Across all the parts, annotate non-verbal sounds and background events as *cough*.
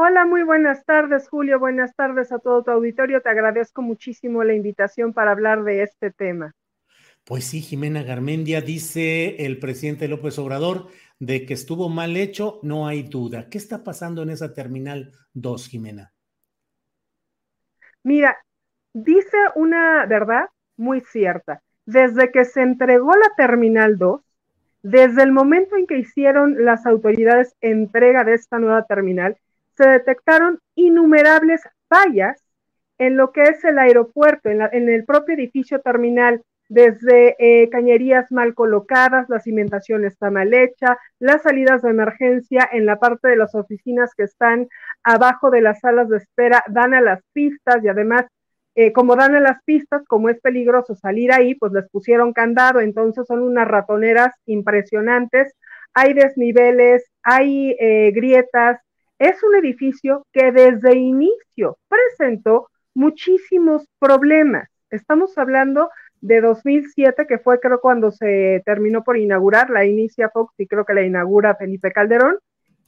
Hola, muy buenas tardes, Julio. Buenas tardes a todo tu auditorio. Te agradezco muchísimo la invitación para hablar de este tema. Pues sí, Jimena Garmendia dice el presidente López Obrador de que estuvo mal hecho, no hay duda. ¿Qué está pasando en esa terminal 2, Jimena? Mira, dice una verdad muy cierta. Desde que se entregó la terminal 2, desde el momento en que hicieron las autoridades entrega de esta nueva terminal, se detectaron innumerables fallas en lo que es el aeropuerto, en, el propio edificio terminal, desde eh, cañerías mal colocadas, la cimentación está mal hecha, las salidas de emergencia en la parte de las oficinas que están abajo de las salas de espera dan a las pistas y además, eh, como dan a las pistas, como es peligroso salir ahí, pues les pusieron candado, entonces son unas ratoneras impresionantes, hay desniveles, hay eh, grietas, es un edificio que desde inicio presentó muchísimos problemas. Estamos hablando de 2007, que fue creo cuando se terminó por inaugurar, la inicia Fox y creo que la inaugura Felipe Calderón,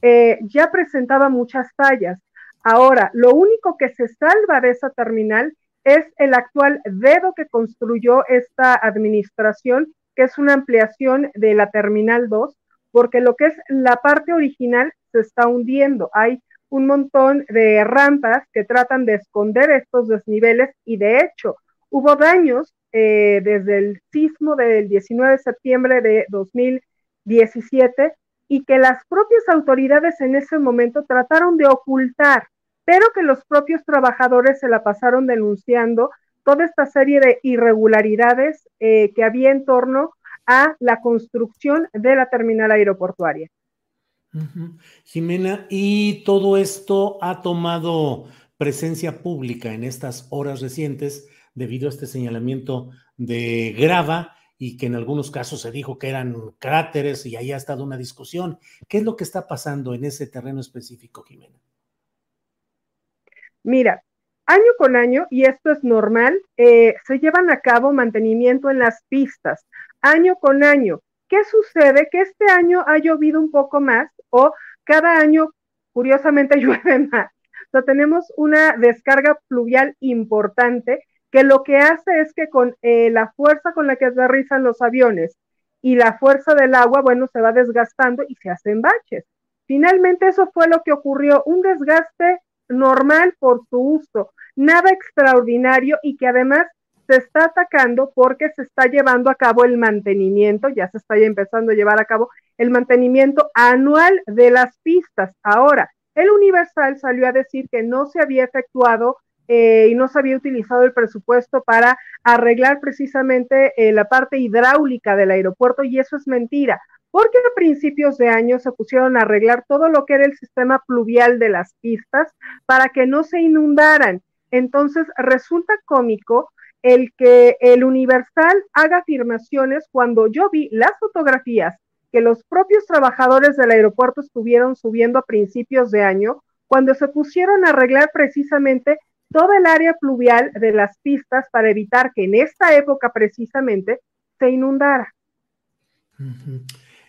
eh, ya presentaba muchas fallas. Ahora, lo único que se salva de esa terminal es el actual dedo que construyó esta administración, que es una ampliación de la Terminal 2, porque lo que es la parte original se está hundiendo. Hay un montón de rampas que tratan de esconder estos desniveles y de hecho hubo daños eh, desde el sismo del 19 de septiembre de 2017 y que las propias autoridades en ese momento trataron de ocultar, pero que los propios trabajadores se la pasaron denunciando toda esta serie de irregularidades eh, que había en torno a la construcción de la terminal aeroportuaria. Jimena, y todo esto ha tomado presencia pública en estas horas recientes debido a este señalamiento de grava y que en algunos casos se dijo que eran cráteres y ahí ha estado una discusión. ¿Qué es lo que está pasando en ese terreno específico, Jimena? Mira, año con año, y esto es normal, eh, se llevan a cabo mantenimiento en las pistas, año con año. ¿Qué sucede? Que este año ha llovido un poco más o cada año, curiosamente, *laughs* llueve más. O sea, tenemos una descarga pluvial importante que lo que hace es que con eh, la fuerza con la que aterrizan los aviones y la fuerza del agua, bueno, se va desgastando y se hacen baches. Finalmente eso fue lo que ocurrió, un desgaste normal por su uso, nada extraordinario y que además se está atacando porque se está llevando a cabo el mantenimiento, ya se está empezando a llevar a cabo el mantenimiento anual de las pistas. Ahora, el Universal salió a decir que no se había efectuado eh, y no se había utilizado el presupuesto para arreglar precisamente eh, la parte hidráulica del aeropuerto y eso es mentira, porque a principios de año se pusieron a arreglar todo lo que era el sistema pluvial de las pistas para que no se inundaran. Entonces resulta cómico el que el Universal haga afirmaciones cuando yo vi las fotografías que los propios trabajadores del aeropuerto estuvieron subiendo a principios de año, cuando se pusieron a arreglar precisamente toda el área pluvial de las pistas para evitar que en esta época precisamente se inundara.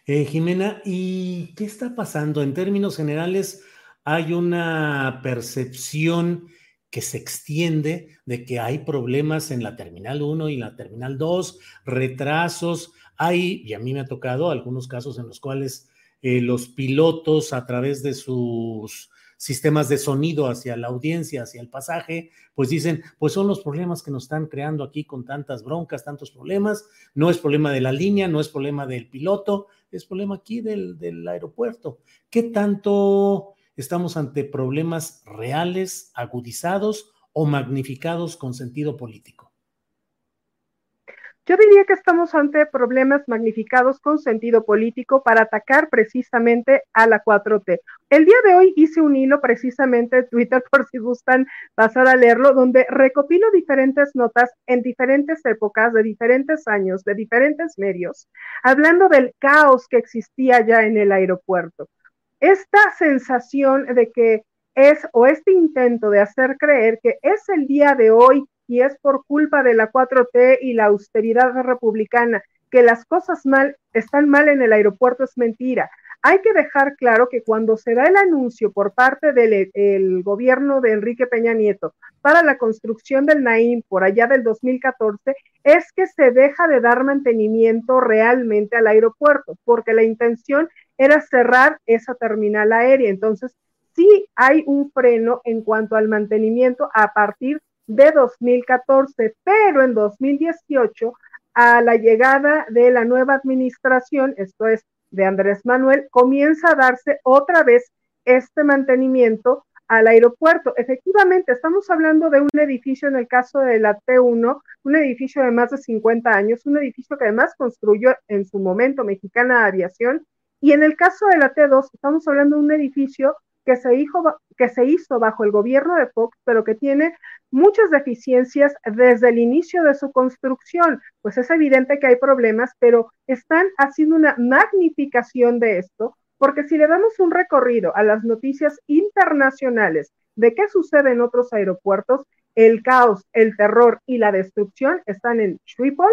Eh, Jimena, ¿y qué está pasando? En términos generales, hay una percepción que se extiende de que hay problemas en la Terminal 1 y la Terminal 2, retrasos. Hay, y a mí me ha tocado algunos casos en los cuales eh, los pilotos a través de sus sistemas de sonido hacia la audiencia, hacia el pasaje, pues dicen, pues son los problemas que nos están creando aquí con tantas broncas, tantos problemas. No es problema de la línea, no es problema del piloto, es problema aquí del, del aeropuerto. ¿Qué tanto estamos ante problemas reales, agudizados o magnificados con sentido político? Yo diría que estamos ante problemas magnificados con sentido político para atacar precisamente a la 4T. El día de hoy hice un hilo precisamente en Twitter, *laughs* por si gustan pasar a leerlo, donde recopilo diferentes notas en diferentes épocas, de diferentes años, de diferentes medios, hablando del caos que existía ya en el aeropuerto esta sensación de que es o este intento de hacer creer que es el día de hoy y es por culpa de la 4T y la austeridad republicana que las cosas mal están mal en el aeropuerto es mentira. Hay que dejar claro que cuando se da el anuncio por parte del gobierno de Enrique Peña Nieto para la construcción del Naim por allá del 2014, es que se deja de dar mantenimiento realmente al aeropuerto, porque la intención era cerrar esa terminal aérea. Entonces, sí hay un freno en cuanto al mantenimiento a partir de 2014, pero en 2018, a la llegada de la nueva administración, esto es de Andrés Manuel, comienza a darse otra vez este mantenimiento al aeropuerto. Efectivamente, estamos hablando de un edificio en el caso de la T1, un edificio de más de 50 años, un edificio que además construyó en su momento Mexicana Aviación y en el caso de la T2, estamos hablando de un edificio que se, hizo, que se hizo bajo el gobierno de Fox, pero que tiene muchas deficiencias desde el inicio de su construcción. Pues es evidente que hay problemas, pero están haciendo una magnificación de esto, porque si le damos un recorrido a las noticias internacionales de qué sucede en otros aeropuertos, el caos, el terror y la destrucción están en Schiphol,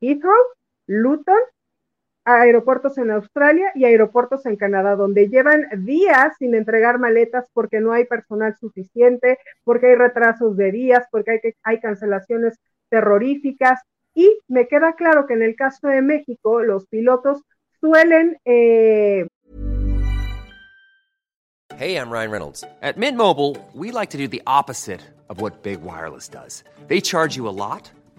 Heathrow, Luton aeropuertos en Australia y aeropuertos en Canadá, donde llevan días sin entregar maletas porque no hay personal suficiente, porque hay retrasos de días, porque hay, hay cancelaciones terroríficas. Y me queda claro que en el caso de México, los pilotos suelen... Eh... Hey, I'm Ryan Reynolds. At Mint Mobile, we like to do the opposite of what Big Wireless does. They charge you a lot.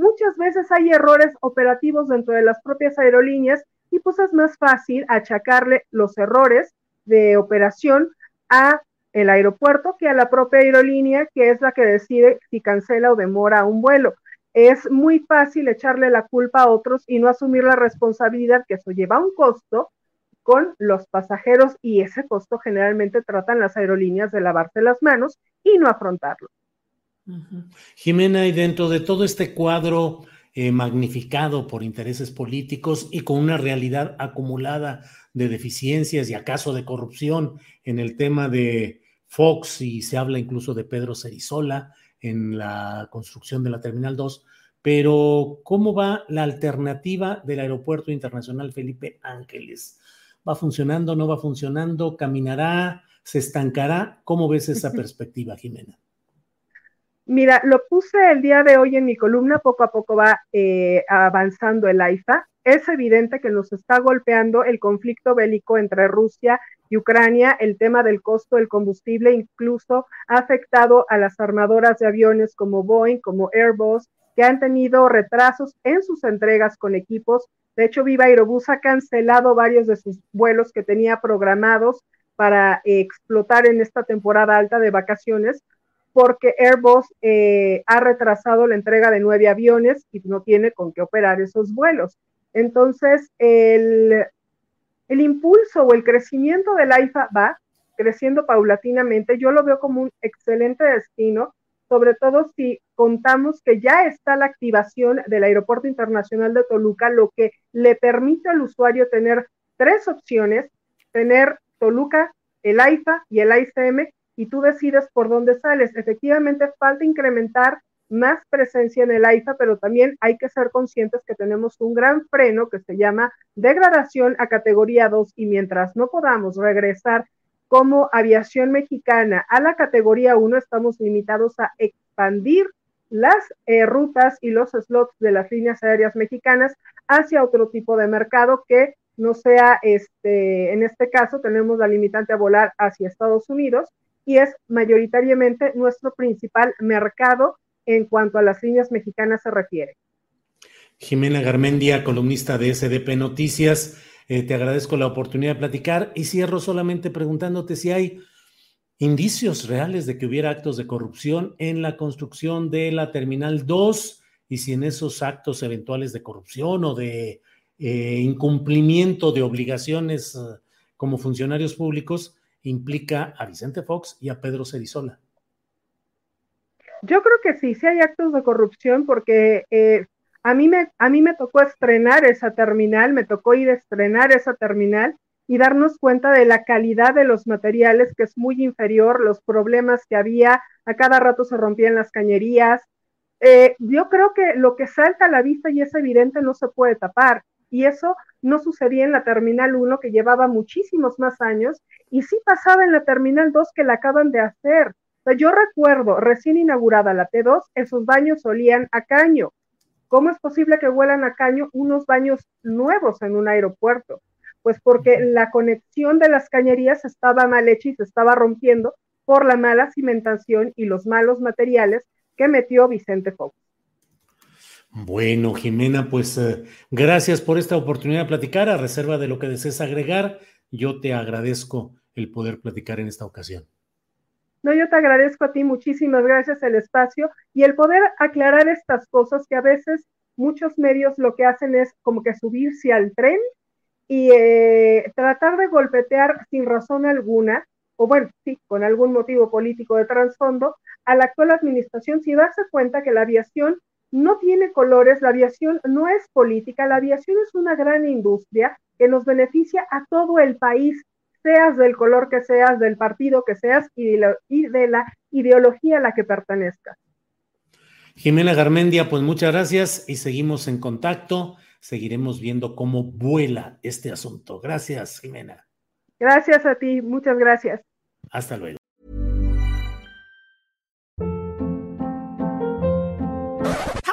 muchas veces hay errores operativos dentro de las propias aerolíneas y pues es más fácil achacarle los errores de operación a el aeropuerto que a la propia aerolínea, que es la que decide si cancela o demora un vuelo. Es muy fácil echarle la culpa a otros y no asumir la responsabilidad que eso lleva un costo con los pasajeros y ese costo generalmente tratan las aerolíneas de lavarse las manos y no afrontarlo. Jimena, y dentro de todo este cuadro eh, magnificado por intereses políticos y con una realidad acumulada de deficiencias y acaso de corrupción en el tema de Fox, y se habla incluso de Pedro Cerizola en la construcción de la Terminal 2, pero ¿cómo va la alternativa del Aeropuerto Internacional Felipe Ángeles? ¿Va funcionando? ¿No va funcionando? ¿Caminará? ¿Se estancará? ¿Cómo ves esa *laughs* perspectiva, Jimena? Mira, lo puse el día de hoy en mi columna, poco a poco va eh, avanzando el AIFA. es evidente que nos está golpeando el conflicto bélico entre Rusia y Ucrania, el tema del costo del combustible incluso ha afectado a las armadoras de aviones como Boeing, como Airbus, que han tenido retrasos en sus entregas con equipos. De hecho, Viva Aerobús ha cancelado varios de sus vuelos que tenía programados para eh, explotar en esta temporada alta de vacaciones, porque Airbus eh, ha retrasado la entrega de nueve aviones y no tiene con qué operar esos vuelos. Entonces, el, el impulso o el crecimiento del AIFA va creciendo paulatinamente. Yo lo veo como un excelente destino, sobre todo si contamos que ya está la activación del Aeropuerto Internacional de Toluca, lo que le permite al usuario tener tres opciones, tener Toluca, el AIFA y el AICM, y tú decides por dónde sales. Efectivamente, falta incrementar más presencia en el AIFA, pero también hay que ser conscientes que tenemos un gran freno que se llama degradación a categoría 2 y mientras no podamos regresar como aviación mexicana a la categoría 1, estamos limitados a expandir las eh, rutas y los slots de las líneas aéreas mexicanas hacia otro tipo de mercado que no sea, este, en este caso tenemos la limitante a volar hacia Estados Unidos y es mayoritariamente nuestro principal mercado en cuanto a las líneas mexicanas se refiere. Jimena Garmendia, columnista de SDP Noticias, eh, te agradezco la oportunidad de platicar y cierro solamente preguntándote si hay indicios reales de que hubiera actos de corrupción en la construcción de la Terminal 2 y si en esos actos eventuales de corrupción o de eh, incumplimiento de obligaciones eh, como funcionarios públicos implica a Vicente Fox y a Pedro Cerizola. Yo creo que sí, sí hay actos de corrupción porque eh, a, mí me, a mí me tocó estrenar esa terminal, me tocó ir a estrenar esa terminal y darnos cuenta de la calidad de los materiales, que es muy inferior, los problemas que había, a cada rato se rompían las cañerías. Eh, yo creo que lo que salta a la vista y es evidente no se puede tapar. Y eso no sucedía en la Terminal 1, que llevaba muchísimos más años, y sí pasaba en la Terminal 2, que la acaban de hacer yo recuerdo, recién inaugurada la T2, esos baños olían a caño. ¿Cómo es posible que huelan a caño unos baños nuevos en un aeropuerto? Pues porque la conexión de las cañerías estaba mal hecha y se estaba rompiendo por la mala cimentación y los malos materiales que metió Vicente Fox. Bueno, Jimena, pues eh, gracias por esta oportunidad de platicar. A reserva de lo que desees agregar, yo te agradezco el poder platicar en esta ocasión. No, yo te agradezco a ti, muchísimas gracias el espacio y el poder aclarar estas cosas que a veces muchos medios lo que hacen es como que subirse al tren y eh, tratar de golpetear sin razón alguna, o bueno, sí, con algún motivo político de trasfondo, a la actual administración, si darse cuenta que la aviación no tiene colores, la aviación no es política, la aviación es una gran industria que nos beneficia a todo el país seas del color que seas, del partido que seas y de la, ideología a la que pertenezcas. Jimena Garmendia, pues muchas gracias y seguimos en contacto. Seguiremos viendo cómo vuela este asunto. Gracias, Jimena. Gracias a ti, muchas gracias. Hasta luego.